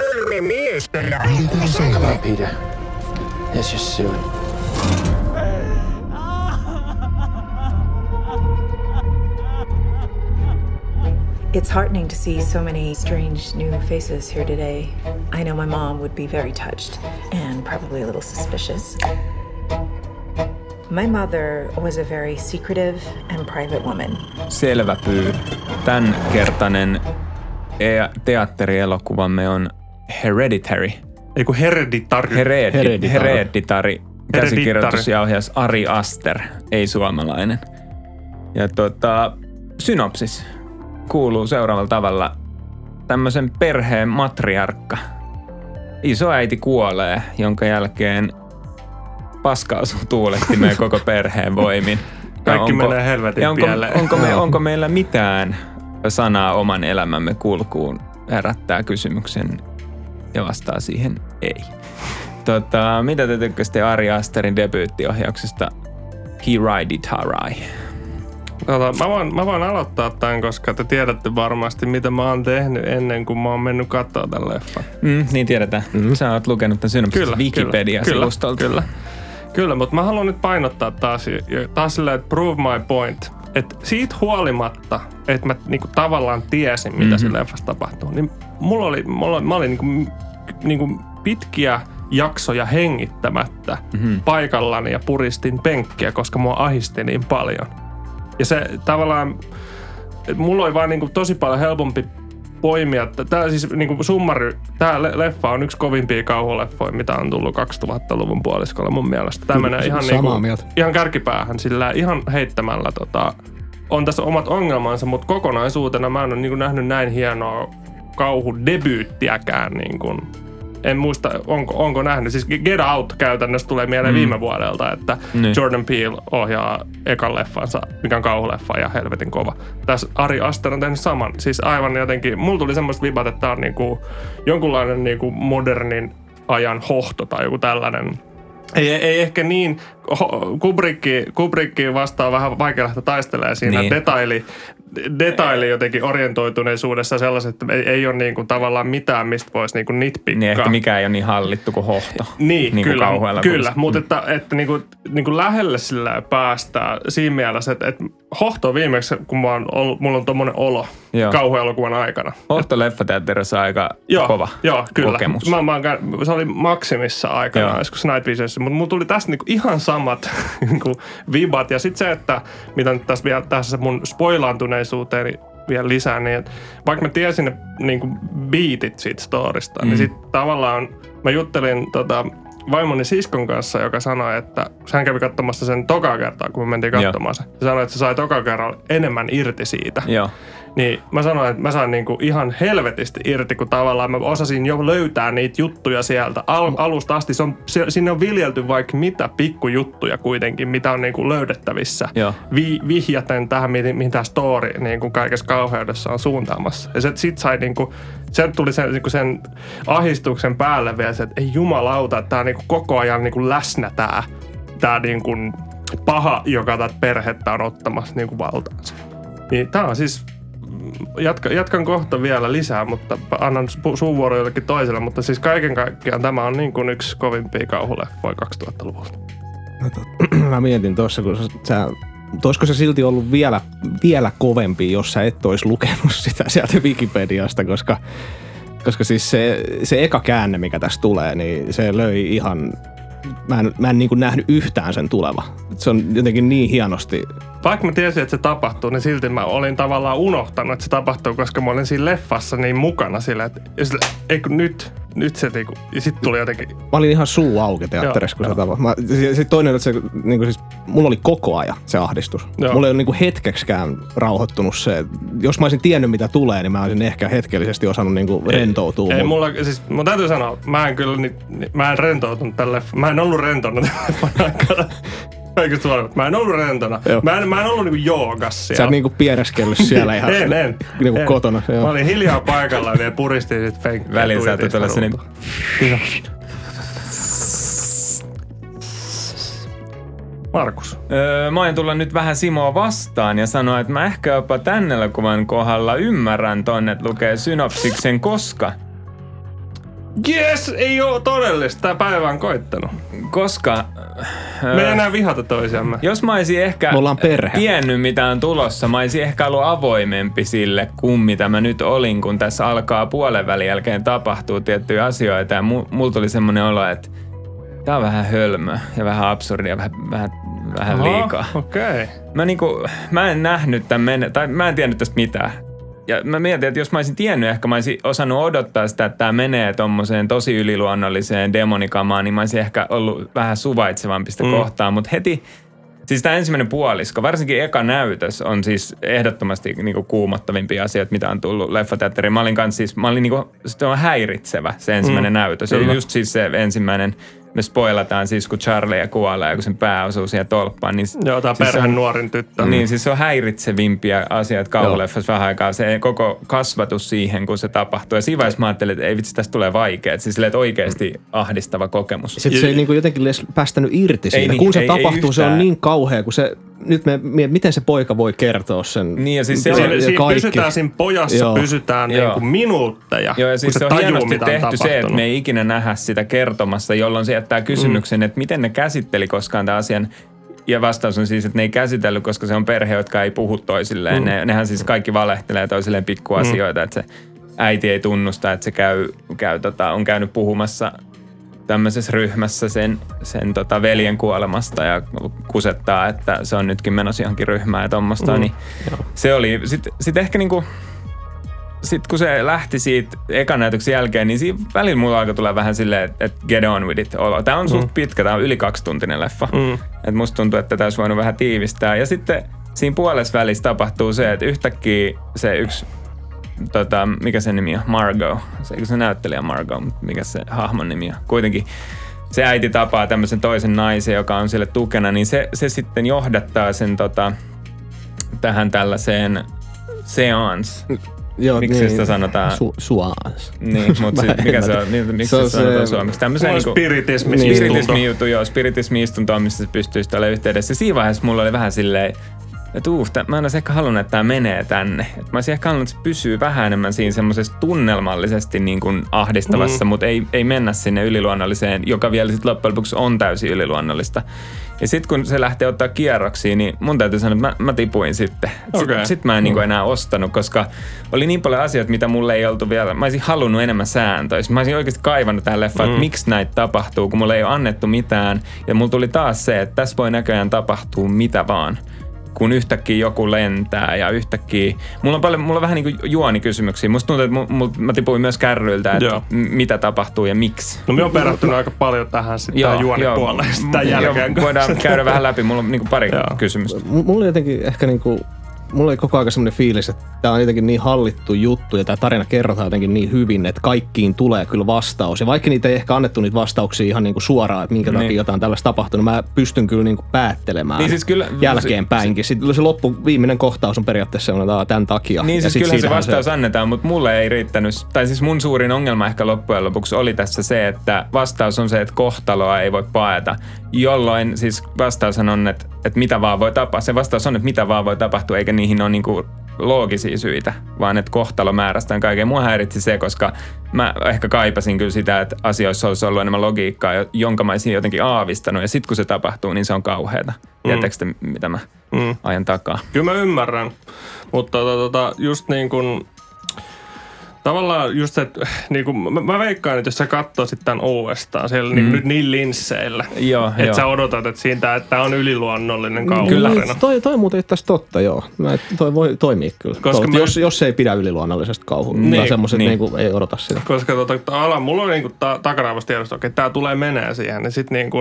kolme miestä ja... Come on, Peter. Let's just do it. It's heartening to see so many strange new faces here today. I know my mom would be very touched and probably a little suspicious. My mother was a very secretive and private woman. Selvä pyy. Tämän kertainen e- teatterielokuvamme on Hereditary. Ei kun hereditari. Hered- Hereditary. Hereditary. Käsikirjoitus ja ohjaus Ari Aster, ei suomalainen. Ja tota, synopsis kuuluu seuraavalla tavalla. Tämmöisen perheen matriarkka. Isoäiti kuolee, jonka jälkeen paska asuu tuulettimeen koko perheen voimin. Kaikki menee helvetin ja onko, pieleen. onko, me, onko meillä mitään sanaa oman elämämme kulkuun? Herättää kysymyksen ja vastaa siihen ei. Tota, mitä te tykkäsitte Ari Asterin debyyttiohjauksesta He Ride It Harai? Tota, mä, voin, mä voin aloittaa tämän, koska te tiedätte varmasti, mitä mä oon tehnyt ennen kuin mä oon mennyt katsoa tämän leffan. Mm, niin tiedetään. Mm. Sä oot lukenut tämän synopsis Wikipedia-sivustolta. Kyllä, kyllä, kyllä, mutta mä haluan nyt painottaa taas, taas silleen, että prove my point. Että siitä huolimatta, että mä niinku tavallaan tiesin, mitä mm-hmm. siinä leffassa tapahtuu, niin mulla oli, mulla, oli- mä olin niinku, niinku pitkiä jaksoja hengittämättä mm-hmm. paikallani ja puristin penkkiä, koska mua ahisti niin paljon. Ja se tavallaan, mulla oli vaan niinku tosi paljon helpompi poimia. Tämä siis niinku summari, tämä leffa on yksi kovimpia kauhuleffoja, mitä on tullut 2000-luvun puoliskolla mun mielestä. Tämä menee ihan, niinku, mieltä. ihan kärkipäähän, sillä ihan heittämällä tota, on tässä omat ongelmansa, mutta kokonaisuutena mä en ole niinku nähnyt näin hienoa kauhudebyyttiäkään niin kuin en muista, onko, onko nähnyt. Siis Get Out käytännössä tulee mieleen mm. viime vuodelta, että Niin. Jordan Peele ohjaa ekan leffansa, mikä on kauhuleffa ja helvetin kova. Tässä Ari Aster on tehnyt saman. Siis aivan jotenkin, mulla tuli semmoista vibat, että tämä on niinku jonkunlainen niinku modernin ajan hohto tai joku tällainen. Ei, ei ehkä niin, Kubrickki, Kubrickki vastaa vähän vaikea lähteä taistelemaan siinä niin. detaili, detaili jotenkin orientoituneisuudessa sellaiset, että ei, ei ole niin kuin tavallaan mitään, mistä voisi niin kuin nitpikkaa. Niin ehkä mikään ei ole niin hallittu kuin hohto. Niin, niin kuin kyllä, kauhuelokuvissa. kyllä mutta että, että niin kuin, niin kuin lähelle sillä päästään siinä mielessä, että, että hohto viimeksi, kun mä oon ollut, mulla on tommonen olo Joo. kauhuelokuvan aikana. Hohto leffateatterissa on aika Joo, kova joo, kyllä. kokemus. Mä, mä, oon se oli maksimissa aikana, Joo. joskus Night Visionissa, mutta mulla tuli tästä niinku ihan samat niinku vibat. Ja sitten se, että mitä nyt tässä vielä tässä mun spoilaantuneisuuteen vielä lisää, niin että vaikka mä tiesin ne niinku beatit siitä storista, mm. niin sitten tavallaan mä juttelin tota, vaimoni siskon kanssa, joka sanoi, että hän kävi katsomassa sen toka kertaa, kun me mentiin katsomaan se. Se sanoi, että se sai toka kerralla enemmän irti siitä. Joo. Niin mä sanoin, että mä sain niinku ihan helvetisti irti, kun tavallaan mä osasin jo löytää niitä juttuja sieltä al- alusta asti. Se on, se, sinne on viljelty vaikka mitä pikkujuttuja kuitenkin, mitä on niinku löydettävissä. Joo. Vi, vihjaten tähän, mihin, mihin tämä story niinku kaikessa kauheudessa on suuntaamassa. Ja se, sit sai niinku, sieltä tuli sen, niinku sen ahistuksen päälle vielä se, että ei jumalauta, että tämä on niinku koko ajan niinku läsnä tämä tää niinku paha, joka tätä perhettä on ottamassa niinku valtaansa. Niin tämä on siis jatka, jatkan kohta vielä lisää, mutta annan su- suun vuoro jollekin toiselle. Mutta siis kaiken kaikkiaan tämä on niin kuin yksi kovimpia kauhuleffoja 2000-luvulta. No tot- mä mietin tuossa, kun sä- olisiko se silti ollut vielä, vielä kovempi, jos sä et olisi lukenut sitä sieltä Wikipediasta, koska, koska siis se, se eka käänne, mikä tässä tulee, niin se löi ihan, mä en, mä en niin kuin nähnyt yhtään sen tuleva. Se on jotenkin niin hienosti Vaikka mä tiesin, että se tapahtuu, niin silti mä olin tavallaan unohtanut, että se tapahtuu, koska mä olin siinä leffassa niin mukana sillä, että sillä, eikö nyt, nyt se niinku, ja sitten tuli jotenkin, Mä olin ihan suu auki teatterissa, kun Joo, se tapahtui. Sitten toinen, että se, niin kuin siis, mulla oli koko ajan se ahdistus. Joo. Mulla ei ole niin kuin hetkeksikään rauhoittunut se. Jos mä olisin tiennyt, mitä tulee, niin mä olisin ehkä hetkellisesti osannut niin kuin rentoutua. ei mulla, siis mun täytyy sanoa, mä en kyllä, ni, ni, mä en rentoutunut tälle, mä en ollut rentona tämän Oikeasti suoraan, mä en ollut rentona. Joo. Mä en, mä en ollut niinku joogassa Sä siellä. et niinku piereskellyt siellä ihan en, en. niinku en. kotona. Joo. Mä olin hiljaa paikalla ja puristin sit penkkiä. Välillä saattoi tulla sitä se ruutua. Markus. Öö, mä aion tulla nyt vähän Simoa vastaan ja sanoa, että mä ehkä jopa tän elokuvan kohdalla ymmärrän tonne, että lukee synopsiksen, koska Yes, ei ole todellista. Tämä päivä on koittanut. Koska Me ei enää vihata toisiamme. jos mä olisin ehkä Me ollaan perhe. tiennyt mitä on tulossa, mä olisin ehkä ollut avoimempi sille kuin mitä mä nyt olin, kun tässä alkaa puolen välin jälkeen tapahtuu tiettyjä asioita ja mu- mulla tuli semmoinen olo, että tää on vähän hölmö ja vähän absurdia, vähän, vähän, vähän liikaa. Okei. Okay. Mä, niinku, mä en nähnyt tämän tai mä en tiennyt tästä mitään. Ja mä mietin, että jos mä olisin tiennyt, ehkä mä olisin osannut odottaa sitä, että tämä menee tommoseen tosi yliluonnolliseen demonikamaan, niin mä olisin ehkä ollut vähän suvaitsevampi sitä mm. kohtaan. Mutta heti, siis tämä ensimmäinen puolisko, varsinkin eka näytös on siis ehdottomasti niinku kuumottavimpia asioita, mitä on tullut leffateatteriin. Mä olin kanssa siis, mä olin niinku, se on häiritsevä se ensimmäinen mm. näytös. Ja just siis se ensimmäinen, me spoilataan siis, kun Charlie kuolee, kun sen pää osuu siihen tolppaan. Niin Joo, tämä siis perheen on- nuorin tyttö. niin, siis se on häiritsevimpiä asioita kauhuleffassa vähän aikaa. Se koko kasvatus siihen, kun se tapahtuu. Ja siinä vaiheessa mä ajattelin, että ei vitsi, tästä tulee vaikea. Siis silleen, että oikeasti ahdistava kokemus. Sitten se ei niinku jotenkin edes päästänyt irti siitä. niin, kun se ei- ei tapahtuu, se on niin kauhea, kun se, nyt me, me, miten se poika voi kertoa sen. Niin, ja siis se Ja- on- Siinä, ja siinä kaikki. pysytään siinä pojassa, Joo. pysytään Joo. niin kuin minuutteja, Joo, ja siis kun se, on tajuu, hienosti on tehty se, että tapahtunut. me ei ikinä nähdä sitä kertomassa, jolloin se jättää kysymyksen, mm. että miten ne käsitteli koskaan tämän asian. Ja vastaus on siis, että ne ei käsitellyt, koska se on perhe, jotka ei puhu toisilleen. Mm. Ne, nehän siis kaikki valehtelee toisilleen pikkuasioita, mm. että se äiti ei tunnusta, että se käy, käy tota, on käynyt puhumassa tämmöisessä ryhmässä sen, sen tota veljen kuolemasta ja kusettaa, että se on nytkin menossa johonkin ryhmään ja tuommoista, mm. niin se oli, sitten sit ehkä niinku, sitten kun se lähti siitä ekan näytöksen jälkeen, niin siinä välillä mulla alkoi tulla vähän silleen, että et get on with it olo. Tämä on suht pitkä, tämä on yli kaksituntinen leffa. Mm. Et musta tuntuu, että tätä olisi voinut vähän tiivistää. Ja sitten siinä puolessa välissä tapahtuu se, että yhtäkkiä se yksi, tota, mikä sen nimi on, Margot. Se, eikö se näyttelijä Margot, mutta mikä se hahmon nimi on. Kuitenkin se äiti tapaa tämmöisen toisen naisen, joka on sille tukena, niin se, se sitten johdattaa sen tota, tähän tällaiseen seance Joo, Miksi sitä sanotaan? Su, suans. Niin, mutta sit, mikä se on? Niin, miksi Se se, se sanotaan se- suomeksi? Se Tämmöisen on niinku spiritismi. Niin. spiritismi-juttu, joo, spiritismi-istunto, missä se pystyisi olla yhteydessä. Siinä vaiheessa mulla oli vähän silleen, että uh, tä- mä en olisi ehkä halunnut, että tämä menee tänne. Et mä olisin ehkä halunnut, että se pysyy vähän enemmän siinä semmoisessa tunnelmallisesti niin kuin ahdistavassa, mm. mutta ei, ei mennä sinne yliluonnolliseen, joka vielä sitten loppujen lopuksi on täysin yliluonnollista. Ja sitten kun se lähtee ottaa kierroksia, niin mun täytyy sanoa, että mä, mä tipuin sitten. Sitten Okei. sit mä en niin kuin enää ostanut, koska oli niin paljon asioita, mitä mulle ei oltu vielä. Mä olisin halunnut enemmän sääntöjä. Mä olisin oikeasti kaivannut tähän leffaan, mm. että miksi näitä tapahtuu, kun mulle ei ole annettu mitään. Ja mulla tuli taas se, että tässä voi näköjään tapahtua mitä vaan kun yhtäkkiä joku lentää ja yhtäkkiä... Mulla on, paljon, mulla on vähän niin kuin juonikysymyksiä. Musta tuntuu, että mu, mu, mä tipuin myös kärryiltä, että Joo. mitä tapahtuu ja miksi. No me on perehtynyt aika paljon tähän sitten tämän jälkeen. Joo, voidaan käydä vähän läpi. Mulla on niin kuin pari Joo. kysymystä. M- Mulla jotenkin ehkä niinku, mulla oli koko ajan semmoinen fiilis, että tämä on jotenkin niin hallittu juttu ja tämä tarina kerrotaan jotenkin niin hyvin, että kaikkiin tulee kyllä vastaus. Ja vaikka niitä ei ehkä annettu niitä vastauksia ihan niinku suoraan, että minkä Niin. takia jotain tällaista tapahtunut, mä pystyn kyllä niinku päättelemään Niin siis kyllä- jälkeenpäinkin. Sitten se loppu, viimeinen kohtaus on periaatteessa sellainen, että tämän takia. Niin siis kyllähän se vastaus annetaan, mutta mulle ei riittänyt. Tai siis mun suurin ongelma ehkä loppujen lopuksi oli tässä se, että vastaus on se, että kohtaloa ei voi paeta. Jolloin siis vastaus on, että, että mitä vaan voi tapahtua. Se vastaus on, että mitä vaan voi tapahtua, eikä niihin ole niinku loogisia syitä, vaan että kohtalo määrästään kaiken. Mua häiritsi se, koska mä ehkä kaipasin kyllä sitä, että asioissa olisi ollut enemmän logiikkaa, jonka mä olisin jotenkin aavistanut. Ja sitten kun se tapahtuu, niin se on kauheata. Tiedättekö te, mitä mä Mm. ajan takaa? Kyllä mä ymmärrän, mutta tota, tota, just niin kuin, tavallaan just se, että niin kuin, mä, mä veikkaan, että jos sä katsoisit tämän uudestaan siellä mm. niin, nyt niin linsseillä, Joo, että joo. sä odotat, että siitä, että tämä on yliluonnollinen Kyllä. kauhutarina. Toi, toi muuten itse totta, joo. Mä, toi voi toimia kyllä. Koska mä- jos, jos se ei pidä yliluonnollisesta kauhun. Niin, Niin, semmoiset niin. niin. Niinku, ei odota sitä. Koska tota, ala, mulla on niinku ta, takaraivossa tiedosta, että tämä tulee menee siihen, niin sitten niinku,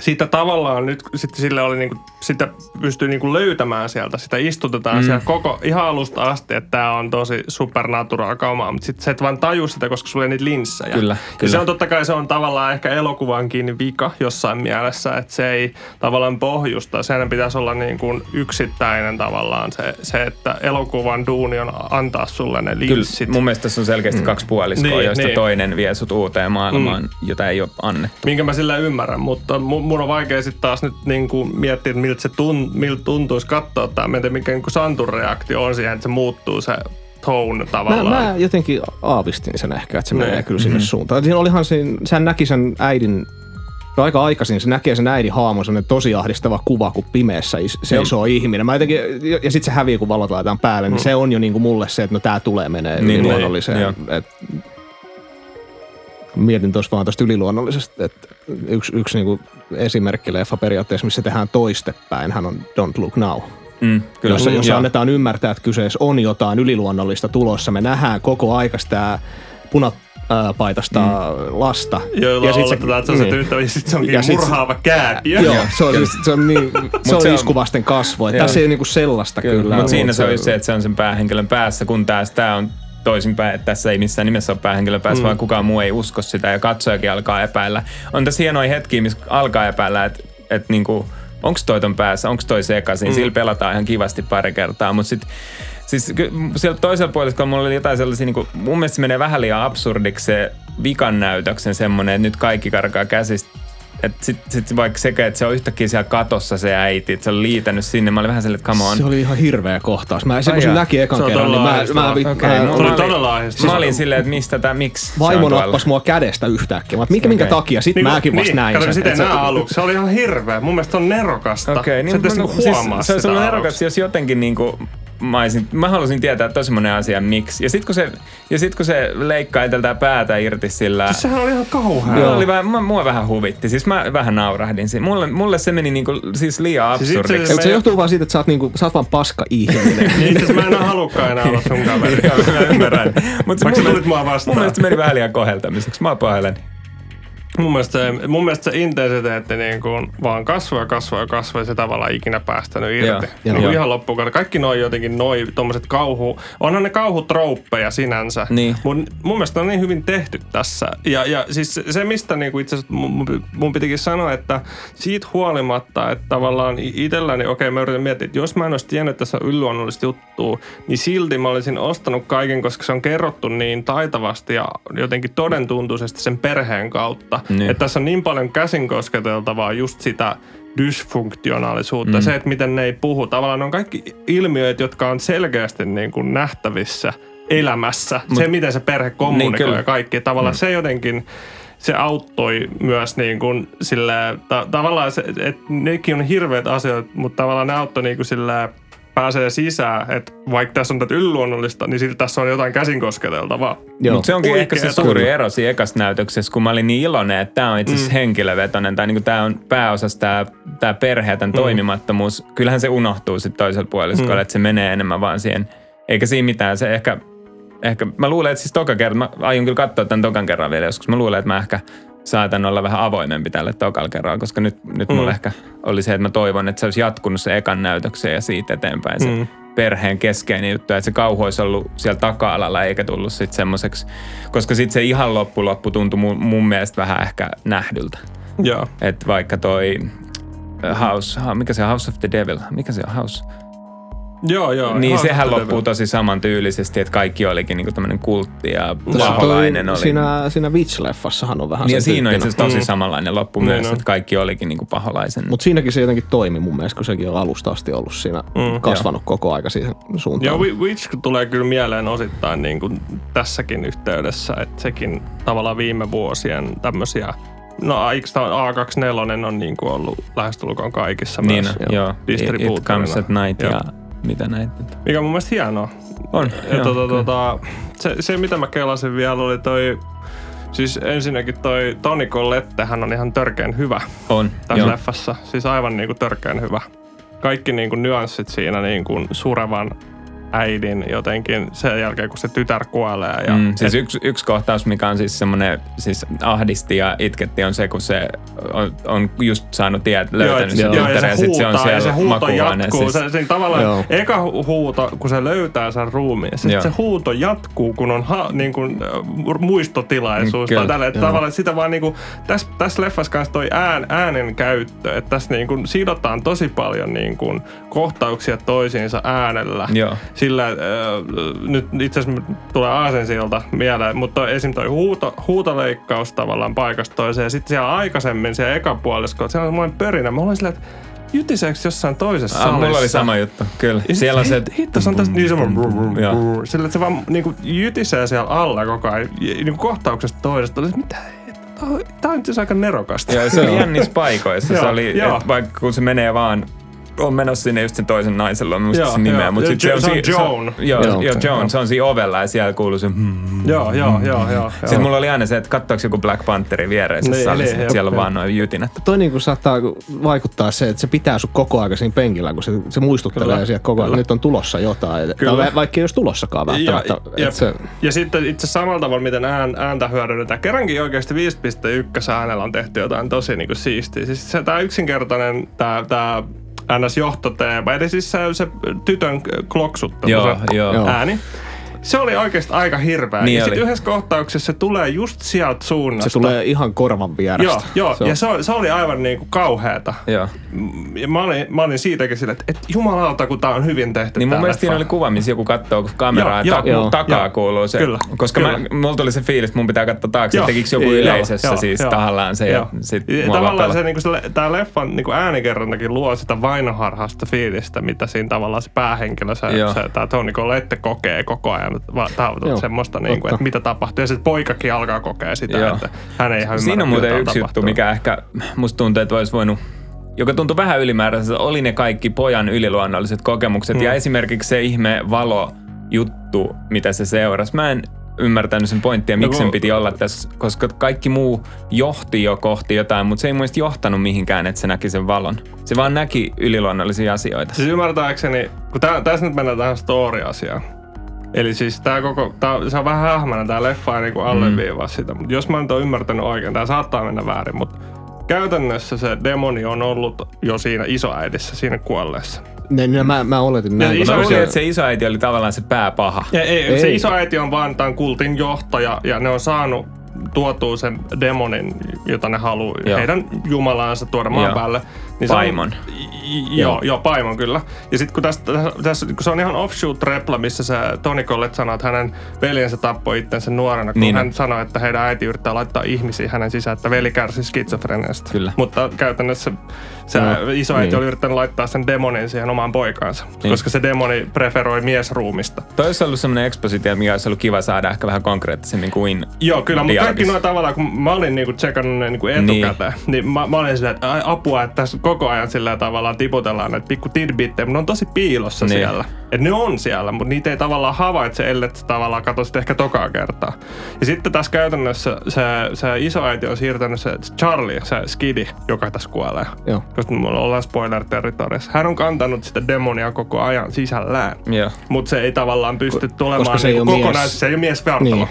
siitä tavallaan nyt sitten sille oli niinku, sitä pystyy niinku löytämään sieltä, sitä istutetaan mm. siellä koko, ihan alusta asti, että tämä on tosi supernatural kaumaa, mutta sitten sä et vaan taju sitä, koska sulla ei niitä linssejä. Kyllä, Ja kyllä. se on totta kai se on tavallaan ehkä elokuvan kiinni vika jossain mielessä, että se ei tavallaan pohjusta. Sehän pitäisi olla niin kuin yksittäinen tavallaan se, se, että elokuvan duuni on antaa sulle ne linssit. Kyllä, mun mielestä tässä on selkeästi mm. kaksi puoliskoa, Niin, joista niin. toinen vie sut uuteen maailmaan, mm. jota ei ole annettu. Minkä mä sillä ymmärrän, mutta mu- mun on vaikea sitten taas nyt niin kuin miettiä, että miltä se tun- miltä tuntuisi katsoa tämä, en tiedä, mikä niin kuin Santun reaktio on siihen, että se muuttuu se tone Mä, tavallaan. mä jotenkin aavistin sen ehkä, että se Ne. menee kyllä sinne suuntaan. Siinä olihan siinä, sehän näki sen äidin aika aikaisin se näkee sen äidin haamon sellainen tosi ahdistava kuva, kun pimeässä is- seisoo ihminen. Mä jotenkin, ja sitten se häviää, kun valot laitetaan päälle, niin se on jo niinku mulle se, että no tää tulee menee Niin, niin, yliluonnolliseen. joo. Et, mietin tuossa vaan tuosta yliluonnollisesta, että yksi, yksi niinku esimerkki leffa periaatteessa, missä tehdään toistepäin, hän on Don't Look Now. Mm, kyllä. Jossa, jossa annetaan ymmärtää, että kyseessä on jotain yliluonnollista tulossa. Me nähdään koko aika sitä punapaitasta mm. lasta. Joilla sit oletetaan, että se on se niin. tyttö, ja sitten se onkin Ja sit se- murhaava kääpiö. Joo, se on, siis, se on, niin, se on se on- iskuvasten kasvo. Tässä ei ole niinku sellaista kyllä. Kyllä, mutta siinä se on se, että se on sen päähenkilön päässä, kun taas tämä on toisinpäin, että tässä ei missään nimessä ole päähenkilön päässä, mm. vaan kukaan muu ei usko sitä ja katsojakin alkaa epäillä. On tässä hienoja hetkiä, missä alkaa epäillä, että, että niinku, onko toi ton päässä, onko toi sekaisin. Mm. Sillä pelataan ihan kivasti pari kertaa, mutta sitten Siis siellä toisella puolella mulla oli jotain sellaisia, niin kuin, mun mielestä se menee vähän liian absurdiksi se vikan näytöksen semmoinen, että nyt kaikki karkaa käsistä. Että sit, sit vaikka sekä, että se on yhtäkkiä siellä katossa se äiti, että se on liitänyt sinne. Mä olin vähän silleen, että come on. Se oli ihan hirveä kohtaus. Mä, se, Ai kun näki ekan Se kerran, niin mä, mä, mä, mulla Se oli oli- todella ahdistava. Mä olin silleen, että mistä tämä, miksi se vaimo nappasi mua kädestä yhtäkkiä. Mä, minkä Okei. takia? Sitten Niin, mäkin vasta niin, näin kato, sen. Sitä se- aluksi. Se oli ihan hirveä. Mun mielestä on nerokasta. Okei, niin, niin se mä- niinku huomaa siis, se on sellainen erokas, jos jotenkin niinku, mä, olisin, mä halusin tietää tosi monen asian miksi. Ja sitten kun, se, ja sit, kun se leikkaa tältä päätä irti sillä... Siis sehän oli ihan kauhea. Mulla oli vähän, mä, mua vähän huvitti. Siis mä vähän naurahdin siinä. Mulle, mulle se meni niinku, siis liian Siis itse absurdiksi. asiassa Se me- johtuu vaan siitä, että sä oot, niinku, sä oot vaan paska ihminen. Niin asiassa mä en enää halukkaan enää olla sun kaveri. Joo, mä ymmärrän. Mut se Vaikka mun sä tulit mua mielestä- vastaan. Mun mielestä se meni vähän liian koheltamiseksi. Mä pahoillani. Mun mielestä, se, mun mielestä se intensiteetti niin kuin vaan kasvoi ja kasvoi ja kasvoi ja se tavallaan ikinä päästänyt irti. Joo, Niin kuin ihan loppuun. Kaikki noi jotenkin noi tommoset kauhu, onhan ne kauhutrouppeja sinänsä. Niin. Mun, mun mielestä on niin hyvin tehty tässä. Ja, ja siis se- se, mistä niin kuin itse asiassa mun, mun- pitikin sanoa, että siitä huolimatta, että tavallaan itselläni, okei mä yritän miettiä, että jos mä en olisi tiennyt, että tässä on yliluonnollista juttua, niin silti mä olisin ostanut kaiken, koska se on kerrottu niin taitavasti ja jotenkin todentuntuisesti sen perheen kautta. Niin. Että tässä on niin paljon käsin kosketeltavaa just sitä dysfunktionaalisuutta, mm. se, että miten ne ei puhu. Tavallaan ne on kaikki ilmiöitä, jotka on selkeästi niin kuin nähtävissä elämässä. Mut, se, miten se perhe kommunikoi kyllä. ja kaikki. Tavallaan mm. se jotenkin, se auttoi myös niin kuin sillä, ta, tavallaan se, että nekin on hirveät asioita, mutta tavallaan ne auttoi niin kuin sillä pääsee sisään, että vaikka tässä on tätä yliluonnollista, niin silti tässä on jotain käsin kosketeltavaa. Joo. Mutta se onkin ehkä se suuri ero siinä ekassa näytöksessä, kun mä olin niin iloinen, että tämä on itse asiassa mm. henkilövetoinen, tai niinku tämä on pääosassa tämä tää perhe ja tämän mm. toimimattomuus. Kyllähän se unohtuu sitten toisella puoliskolla, mm. että se menee enemmän vaan siihen. Eikä siinä mitään, se ehkä, ehkä mä luulen, että siis toka kerran, mä aion kyllä katsoa tämän tokan kerran vielä joskus, mä luulen, että mä ehkä saatan olla vähän avoimempi tälle tokalla kerralla, koska nyt, nyt mm. mulla ehkä oli se, että mä toivon, että se olisi jatkunut se ekan näytöksen ja siitä eteenpäin se Mm. perheen keskeinen juttu, että se kauhu olisi ollut siellä taka-alalla eikä tullut sitten semmoiseksi, koska sitten se ihan loppu loppu tuntui mun, mun mielestä vähän ehkä nähdyltä. Joo. Että vaikka toi äh, House, mikä se on, House of the Devil, mikä se on House? Joo, joo. niin Ihan sehän loppuu tosi samantyylisesti, että kaikki olikin niinku tämmöinen kultti ja paholainen oli. Siinä, siinä Witch-leffassahan on vähän niin ja sen siinä on itse tosi Mm. samanlainen loppu Niin myös, on. että kaikki olikin niinku paholaisen. Mutta siinäkin se jotenkin toimi mun mielestä, kun sekin on alusta asti ollut siinä, Mm, kasvanut koko aika siihen suuntaan. Ja Wi- Witch tulee kyllä mieleen osittain niin kuin tässäkin yhteydessä, että sekin tavallaan viime vuosien tämmöisiä No eikö tää A24 on niin kuin ollut lähestulkoon kaikissa niin, myös. joo. It, it comes at night Joo. ja mitä näitä. Mikä on mun mielestä hienoa. On, Ja joo, tota, tota, se, se, mitä mä kelasin vielä, oli toi... Siis ensinnäkin toi Toni Collette, hän on ihan törkeän hyvä on, tässä joo. leffassa. Siis aivan niinku törkeän hyvä. Kaikki niinku nyanssit siinä niinku surevan äidin jotenkin sen jälkeen, kun se tytär kuolee. Ja Mm, siis yksi, yksi kohtaus, mikä on siis semmoinen, siis ahdisti ja itketti, on se, kun se on, on just saanut tiedät, löytänyt sen joo, ja tyttären se ja sitten se on huutaa, ja se siellä huuto jatkuu. Siis, Se, se tavallaan Joo. eka hu- huuto, kun se löytää sen ruumiin, sitten Joo. se huuto jatkuu, kun on ha, niin kuin, äh, muistotilaisuus. Kyllä. Tai tälle, että Joo. tavallaan sitä vaan niin kuin, tässä, tässä leffassa kanssa toi ään, äänen käyttö, että tässä niin kuin sidotaan tosi paljon niin kuin kohtauksia toisiinsa äänellä. Joo. Sillä, äh, nyt itse asiassa tulee aasensilta mieleen, mutta esim. toi huuto, huutoleikkaus tavallaan paikasta toiseen. Sitten siellä aikaisemmin, siellä ekapuoliskolla, siellä on semmoinen pörinä. Mä olin silleen, että jytiseekö jossain toisessa Ah, salissa? mulla oli sama juttu, kyllä. Ja Siellä on se, hit- Hitto, se on tässä niin semmoinen... Sillä, että se vaan niinku jytisee siellä alla koko ajan, niinku kohtauksesta toisesta. Mitä? Tää on, itse asiassa aika nerokasta. Joo, se oli jännissä paikoissa. se oli, vaikka kun se menee vaan on menossa sinne just sen toisen naisen luo, mä muistan Joo, sen nimeä, mutta sit Jo- se on, se on si- Joan. Joo, Joo, joo, se- Joan, se on siinä ovella ja siellä kuuluu se hmm. Joo, joo, joo, joo. Sitten mulla oli aina se, että katsoako joku Black Pantherin viereisessä Niin, salissa, niin, että siellä on vaan noin jytinät. Toi niinku saattaa vaikuttaa se, että se pitää sun koko ajan siinä penkillä, kun se, se muistuttelee Kyllä, sieltä koko ajan, nyt on tulossa jotain. Kyllä. Vaikka ei olisi tulossakaan välttämättä. Ja, se, ja sitten itse samalla tavalla, miten ään, ääntä hyödynnetään. Kerrankin oikeasti 5.1 äänellä on tehty jotain tosi niin kuin siistiä. Siis se, tämä yksinkertainen, tämä, tämä NS-johtoteema, eli siis se, se tytön kloksuttelu, Joo, se joo. ääni. Se oli oikeasti aika hirveä. Niin ja sitten yhdessä kohtauksessa se tulee just sieltä suunnasta. se tulee ihan korvan vierestä. Joo, joo. Se on- ja se, oli- se oli aivan niin kuin kauheata. Joo. Ja mä olin, mä olin siitäkin silleen, että, että jumalauta, kun tää on hyvin tehty. Niin mun tää mielestä siinä oli kuva, missä joku katsoo kameraa Joo, ja ta- joo, takaa joo. kuuluu se. Kyllä, koska kyllä. Mä, mulla tuli se fiilis, että mun pitää katsoa taakse, Joo. että tekikö joku yleisössä joo, siis joo. tahallaan se. Joo. Ja sit Ja tavallaan se, niin se, tämä leffan niin äänikerrontakin luo sitä vainoharhasta fiilistä, mitä siinä tavallaan se päähenkilö, se, se tämä Toni Colette kokee koko ajan. Va, tää, Joo, semmoista, niin kuin, että mitä tapahtuu. Ja sitten poikakin alkaa kokea sitä, Joo. että hän ei ihan Siinä on muuten yksi juttu, tapahtuu. mikä ehkä musta tuntuu, että olisi voinut joka tuntui vähän ylimääräiseltä, oli ne kaikki pojan yliluonnolliset kokemukset Hmm. ja esimerkiksi se ihme valo juttu, mitä se seurasi. Mä en ymmärtänyt sen pointtia, miksi No sen piti olla tässä, koska kaikki muu johti jo kohti jotain, mutta se ei mielestä johtanut mihinkään, että se näki sen valon. Se vaan näki yliluonnollisia asioita. Siis ymmärtääkseni, kun tää, tässä nyt mennään tähän story-asiaan. Eli siis tää koko, tää, se on vähän hähmänä tää leffa ei niinku alleviivaa sitä. Mutta jos mä nyt oon ymmärtänyt oikein, tää saattaa mennä väärin, mutta käytännössä se demoni on ollut jo siinä isoäidissä, siinä kuolleessa. Ne, ne, mä, mä oletin näin. Mä iso- luulin, että se isoäiti oli tavallaan se pääpaha. Ja ei, ei. Se isoäiti on vaan tämän kultin johtaja ja ne on saanut tuotua sen demonin, jota ne haluaa, heidän jumalaansa tuoda maan Joo. päälle. Niin on- Paimon. J- Joo, joo, Paimon kyllä. Ja sitten kun tästä, tässä, kun se on ihan offshoot-repla, missä se Toni Collette sanoo, että hänen veljensä tappoi itsensä nuorena, kun Niin on. hän sanoi, että heidän äiti yrittää laittaa ihmisiä hänen sisään, että veli kärsi skitsofreniasta. Kyllä. Mutta käytännössä se No, isoäiti niin. oli yrittänyt laittaa sen demonin siihen omaan poikaansa, Niin. koska se demoni preferoi miesruumista. Toi olisi ollut semmoinen ekspositio, mikä olisi ollut kiva saada ehkä vähän konkreettisemmin kuin Joo, kyllä, mutta kaikki noin tavallaan, kun mä olin niinku tsekannut ne niinku etukäteen, niin, niin mä, mä olin silleen, että apua, että tässä koko ajan sillä tavallaan tiputellaan näitä pikku tidbittejä, mutta ne on tosi piilossa Niin. siellä. Että ne on siellä, mutta niitä ei tavallaan havaitse, ellei tavallaan katso sitä ehkä tokaa kertaa. Ja sitten tässä käytännössä se, se isoäiti on siirtänyt se Charlie, se skidi, joka tässä kuolee. Joo. Koska me ollaan spoiler-territoriassa. Hän on kantanut sitä demonia koko ajan sisällään. Mutta se ei tavallaan pysty tulemaan koska se ei niinku ole mies. se ei ole miesvartalo. Niin.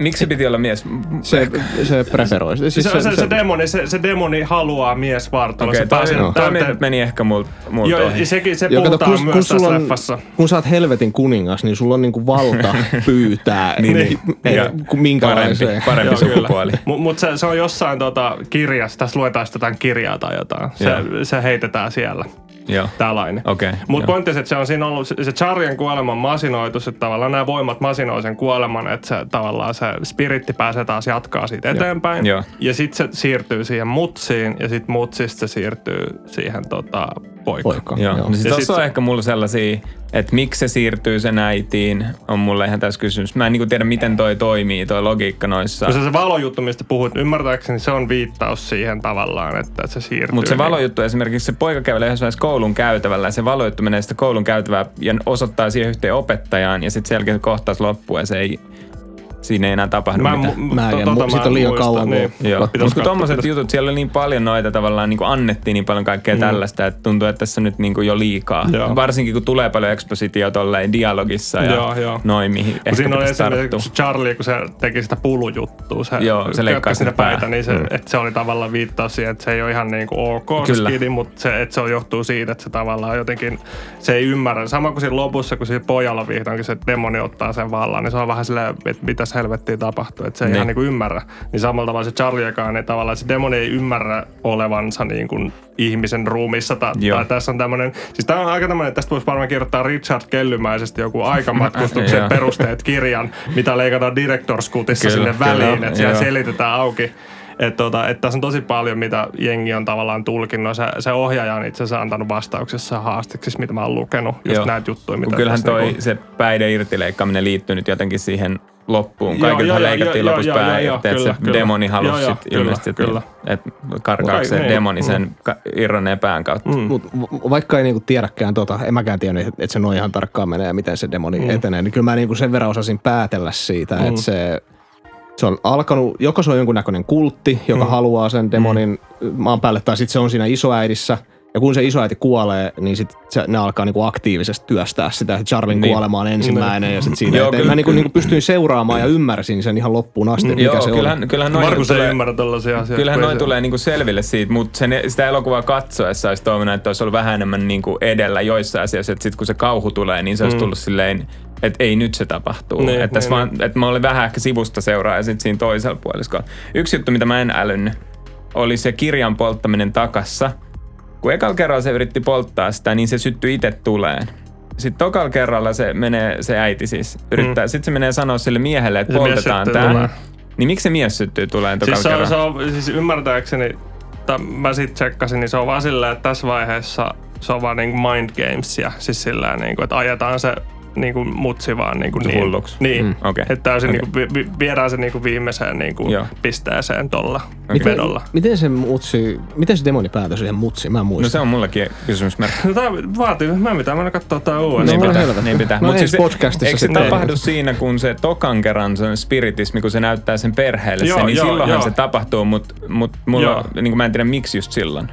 Miksi se piti olla mies? Se, se preferoi. Siis Siis se, se, se, demoni, se, se demoni haluaa miesvartalo. Okei, se taas- toi, tää- toi tää- meni ehkä multa mult Joo, ohi. sekin se Joo, kato, puhutaan kun, myös kun, tässä on, leffassa. kun sä oot helvetin kuningas, niin sulla on niinku valta pyytää Niin, niin. ku- Parempi, minkälaiseen. parempi Joo, kyllä. sukupuoli. Mutta mut se, se on jossain tota, kirjassa, tässä luetaan sitten jotain kirjaa tai jotain. Se, se heitetään siellä. Joo. Tällainen. Okei, Mutta pointti että se on siinä ollut, se Charien kuoleman masinoitus, että tavallaan nämä voimat masinoi sen kuoleman, että se tavallaan se spiritti pääsee taas jatkaa siitä eteenpäin. Joo. Ja sitten se siirtyy siihen mutsiin ja sitten mutsista se siirtyy siihen tota, poikaan. Poika. Joo. Joo. No sit Ja tossa sit on ehkä mulla sellaisia, että miksi se siirtyy sen äitiin, on mulle ihan tässä kysymys. Mä en niinku tiedä, miten toi toimii, toi logiikka noissa. No se, se valojuttu, mistä puhut, ymmärtääkseni se on viittaus siihen tavallaan, että se siirtyy. Mutta se niin- valojuttu, esimerkiksi se poika kävelee yhdessä vaiheessa koulun käytävällä ja se valojuttu menee sitä koulun käytävää ja osoittaa siihen yhteen opettajaan ja sitten sen jälkeen se kohtaus loppuu ja se ei, siinä ei enää tapahdu Mä, mitään. mu- Mä en- tota sit on liian kauan, Niin. Mutta tommoset jutut, siellä oli niin paljon noita tavallaan niin kuin annettiin niin paljon kaikkea mm. tällaista, että tuntuu, että tässä on nyt niin kuin jo liikaa. Joo. Varsinkin kun tulee paljon ekspositio tolleen dialogissa ja Joo, joo. noin, mihin Kun ehkä siinä tarttua. esimerkiksi Charlie, kun se teki sitä pulujuttua, se, Joo, se leikkaa kökkäsi sen niitä päitä, pää. niin se, Mm. että se oli tavallaan viittaus siihen, että se ei ole ihan niin kuin ok se Kyllä. skidi, mutta se, että se on johtuu siitä, että se tavallaan jotenkin, se ei ymmärrä. Sama kuin siinä lopussa, kun siinä pojalla vihdoinkin se demoni ottaa sen vallan, niin se on vähän silleen, että mitäs helvettiä tapahtuu, että se ei Niin. ihan niin kuin ymmärrä. Niin samalla tavalla se Charliekaan, niin tavallaan se demoni ei ymmärrä olevansa niin kuin ihmisen ruumissa. Joo. tai tässä on tämmöinen, siis tämä on aika tämmöinen, tästä voisi varmaan kirjoittaa Richard Kellymäisesti joku aikamatkustuksen perusteet kirjan, mitä leikataan Director's Cutissa sinne kyllä, väliin, että siellä selitetään auki. Et tota, et tässä on tosi paljon, mitä jengi on tavallaan tulkinnut. Se, se ohjaaja on itse asiassa antanut vastauksessa haastiksissa, mitä mä oon lukenut. Just Joo. näitä juttuja, mitä kyllähän toi niinku- se päiden irtileikkaaminen liittyy nyt jotenkin siihen loppuun. Kaikilta joo, leikattiin joo, lopussa joo, pää irti, että se kyllä. demoni halusi Joo, sit ilmeisesti, että, se niin, demoni mm. sen ka- irronneen pään kautta. Mm. Mut vaikka ei niinku tiedäkään tota, en mäkään tiennyt, että se noin ihan tarkkaan menee ja miten se demoni mm. etenee, niin kyllä mä niinku sen verran osasin päätellä siitä, mm. että se, se on alkanut, joko se on jonkunnäköinen kultti, joka mm. haluaa sen demonin maan päälle, tai sitten se on siinä isoäidissä, ja kun se isoäiti kuolee, niin sit se, ne alkaa niinku aktiivisesti työstää sitä. Charlin Niin. kuolema on ensimmäinen ja sitten siinä. Joo, kyllä- mä niinku, niinku pystyin seuraamaan ja ymmärsin sen ihan loppuun asti, mikä Joo, se kyllähän, on. kyllähän noin Markus ei tulee, ymmärrä tällaisia asioita. kyllähän ei noin se- tulee niinku selville siitä, mutta sen, sitä elokuvaa katsoessa olisi toivonut, että olisi ollut vähän enemmän niinku edellä joissain asioissa, että sitten kun se kauhu tulee, niin se olisi tullut silleen, että ei nyt se tapahtuu. Niin, että, niin, vaan, että mä olin vähän ehkä sivusta seuraa ja sitten siinä toisella puoliskolla. Yksi juttu, mitä mä en älynnyt, oli se kirjan polttaminen takassa. Kun ekalla kerralla se yritti polttaa sitä, niin se syttyi itse tuleen. Sitten tokalla kerralla se menee, se äiti siis, yrittää. Mm. Sitten se menee sanoa sille miehelle, että Se poltetaan tämä. Niin miksi se mies syttyy tuleen tokalla Siis, se on, se on, siis ymmärtääkseni, tai mä sit tsekkasin, niin se on vaan silleen, että tässä vaiheessa se on vaan niinku mind gamesia. Siis sillä niinku, että ajetaan se niinku mutsi vaan niinku niin. Hulluksi. Niin. Mm, okei. Että täysin Okei. niinku, vi, vi, viedään se niinku viimeiseen niinku Joo. pisteeseen tolla Okei. vedolla. Miten se mutsi, miten se demoni päätyi siihen mutsiin? Mä en muista. No se on mullakin kysymysmerkki. No tää vaatii, mä pitää mennä katsoa tää uudestaan. Niin No, pitää, helvetti. niin pitää. No Mut se- podcastissa Eikö se tapahdu siinä, kun se tokan kerran se spiritismi, kun se näyttää sen perheelle Joo, sen, niin joo, silloinhan joo. se tapahtuu, mutta mut mulla, Joo. niin kuin mä en tiedä miksi just silloin.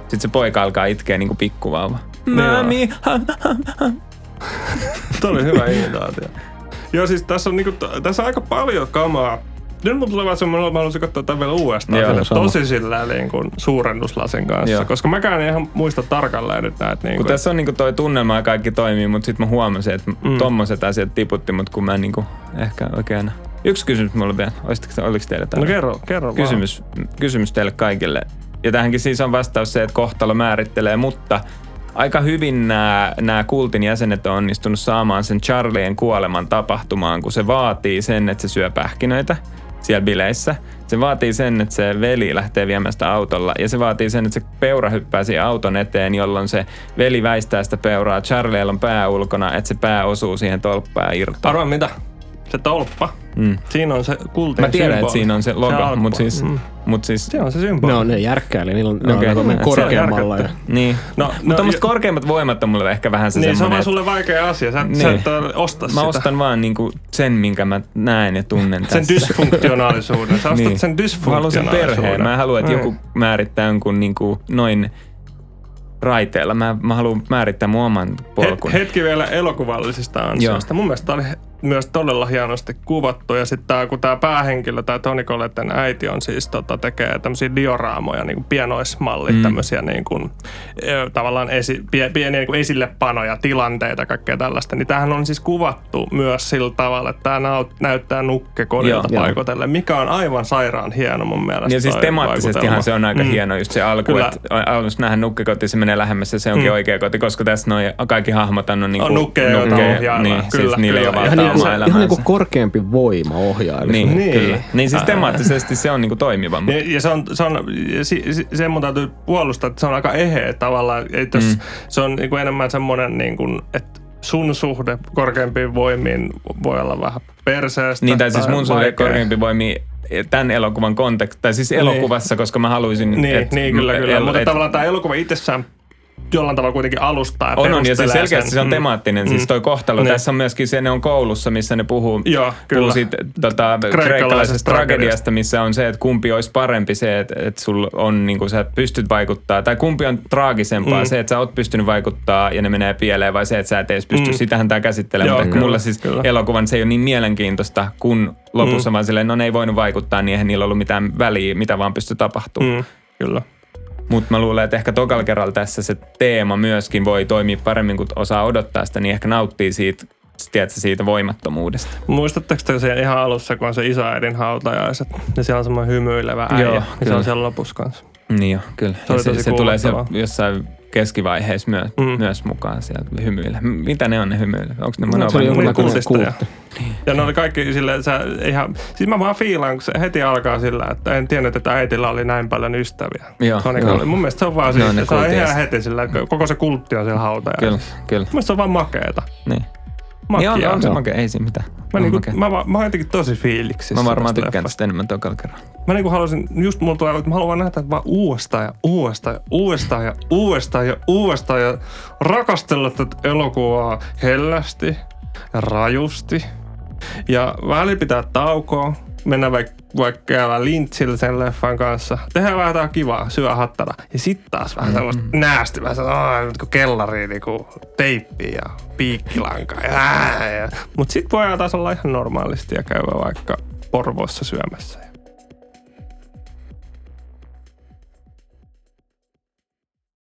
Sitten se poika alkaa itkeä niin kuin pikkuvauva. Mami, Tuo oli hyvä imitaatio. Joo, siis tässä on, niinku, tässä on aika paljon kamaa. Nyt mun tulee vaan semmoinen, että mä haluaisin katsoa tämän vielä uudestaan. Joo, sama. tosi sillä niin kuin suurennuslasin kanssa. Joo. Koska mäkään en ihan muista tarkalleen nyt näitä. Niin kun kuin, tässä on niinku toi tunnelma ja kaikki toimii, mutta sitten mä huomasin, että mm. tommoset asiat tiputti, mutta kun mä en niinku ehkä oikein... Yksi kysymys mulla vielä. Olisitko, oliko teillä no täällä? kerro, kerro vaan. kysymys, kysymys teille kaikille. Ja tähänkin siis on vastaus se, että kohtalo määrittelee, mutta aika hyvin nämä, nämä kultin jäsenet on onnistunut saamaan sen Charlien kuoleman tapahtumaan, kun se vaatii sen, että se syö pähkinöitä siellä bileissä. Se vaatii sen, että se veli lähtee viemään sitä autolla ja se vaatii sen, että se peura hyppää siihen auton eteen, jolloin se veli väistää sitä peuraa. Charliella on pää ulkona, että se pää osuu siihen tolppaan ja irtoaa. Arvaa mitä? Se tolppa. Mm. Siinä on se kultin Mä tiedän, että siinä on se logo, alku. mutta siis, Mm. mut siis Se on se symboli. Ne on ne järkkäili, niillä on, ne on Mm, okay. se on korkeammalla. Ja. Niin. No, No, no, mutta tämmöiset jo- korkeimmat voimat on mulle ehkä vähän se Niin, se on semmoinen, vaan että sulle vaikea asia. Sä, Niin. sä et osta mä sitä. ostan vaan niinku sen, minkä mä näen ja tunnen sen tässä. dysfunktionaalisuuden. Sä ostat Niin. sen Mä haluan sen dysfunktionaalisuuden. perheen. Mä en halua, että Niin. joku määrittää jonkun niinku noin raiteella. Mä, mä haluan määrittää mun oman polkun. Het, hetki vielä elokuvallisista ansioista. Mun mielestä tää oli myös todella hienosti kuvattu. Ja sitten tää, kun tämä päähenkilö, tämä Toni Colletten äiti on siis tota, tekee tämmöisiä dioraamoja, niin kuin pienoismallit, mm. tämmöisiä niin kuin, tavallaan esi, pie, pieniä niin kuin esillepanoja, tilanteita, kaikkea tällaista. Niin tämähän on siis kuvattu myös sillä tavalla, että tämä naut, näyttää nukkekodilta paikotelle, mikä on aivan sairaan hieno mun mielestä. Ja siis temaattisestihan se on aika Mm. hieno just se alku, Kyllä. että alussa nähdään nukkekoti, se menee lähemmäs ja se onkin Mm. oikea koti, koska tässä noin kaikki hahmot on niinku On nukkeja, joita ohjaillaan. Niin, Kyllä, siis niillä ei ole niinku, omaa ihan elämäänsä. niinku korkeampi voima ohjaa. Niin, Niin. niin. Kyllä. Niin siis Ää. temaattisesti se on niinku toimiva. mutta- Ja, ja se on, se on ja si, si, sen mun täytyy puolustaa, että se on aika eheä tavallaan. Että jos Mm. Se on niin kuin enemmän semmoinen, niin kuin, että sun suhde korkeampiin voimiin voi olla vähän perseestä. Niin, tai siis mun suhde vaikea. korkeampi voimi tämän elokuvan kontekst, tai siis elokuvassa, koska mä haluaisin... Niin, et- niin kyllä, kyllä. el- Mutta et- tavallaan tämä elokuva itsessään jollain tavalla kuitenkin alustaa ja on, on, ja siis perustelee selkeästi sen. se on Mm. temaattinen, siis toi kohtalo. Niin. Tässä on myöskin se, ne on koulussa, missä ne puhuu, Joo, puhuu kyllä. siitä tota, kreikkalaisesta tragediasta, missä on se, että kumpi olisi parempi se, että, että sul on, niin kuin sä pystyt vaikuttaa, tai kumpi on traagisempaa, Mm. se, että sä oot pystynyt vaikuttaa ja ne menee pieleen, vai se, että sä et edes pysty, Mm. mm. sitähän tämä käsittelee, Joo, mutta kyllä, mulla siis kyllä. elokuvan se ei ole niin mielenkiintoista, kun lopussa mm. vaan silleen, no ne ei voinut vaikuttaa, niin eihän niillä ollut mitään väliä, mitä vaan pystyi tapahtumaan. Mm, kyllä. Mutta mä luulen, että ehkä tokalla kerralla tässä se teema myöskin voi toimia paremmin, kun osaa odottaa sitä, niin ehkä nauttii siitä, tiedätkö, siitä voimattomuudesta. Muistatteko te siellä ihan alussa, kun on se isoäidin hautajaiset, ja siellä on semmoinen hymyilevä äijä, Joo, ja se on siellä lopussa kanssa. Niin joo, kyllä. Se Ja se, tosi se tulee kuumottavaa. jossain keskivaiheessa myös, Mm. myös mukaan sieltä hymyillä. Mitä ne on ne hymyilyt? Onko ne No, monen se oli Ne oli jonkunlainen kultti. Ja ne oli kaikki silleen, sä ihan, siis mä vaan fiilaan, kun se heti alkaa sillä, että en tiennyt, että äitillä oli näin paljon ystäviä. Joo, se on niin joo. kuin, mun mielestä se on vaan siis, se on ihan heti sillä, että koko se kultti on siellä hautajalla. Kyllä, kyllä. Mun mielestä se on vaan makeeta. Niin. Makia. Niin on, on se makea, ei siinä mitään. Mä, On niinku, makea. mä, va- mä oon jotenkin tosi fiiliksissä. Mä varmaan tykkään tästä enemmän tokalla kerran. Mä niinku haluaisin, just mulla tulee, että mä haluan nähdä tätä vaan uudestaan ja uudestaan ja uudestaan ja uudestaan ja uudestaan ja rakastella tätä elokuvaa hellästi ja rajusti. Ja väli pitää taukoa, mennä vaikka vaikka käydä lintsillä sen leffan kanssa. Tehdään vähän jotain kivaa, syö hattara. Ja sitten taas vähän sellaista mm-hmm. näästi, vähän sellaista, "Aa, nyt kun kellariin niinku teippi ja piikkilanka. Ja, ja. Mut sitten voidaan taas olla ihan normaalisti ja käydä vaikka Porvoossa syömässä. Ja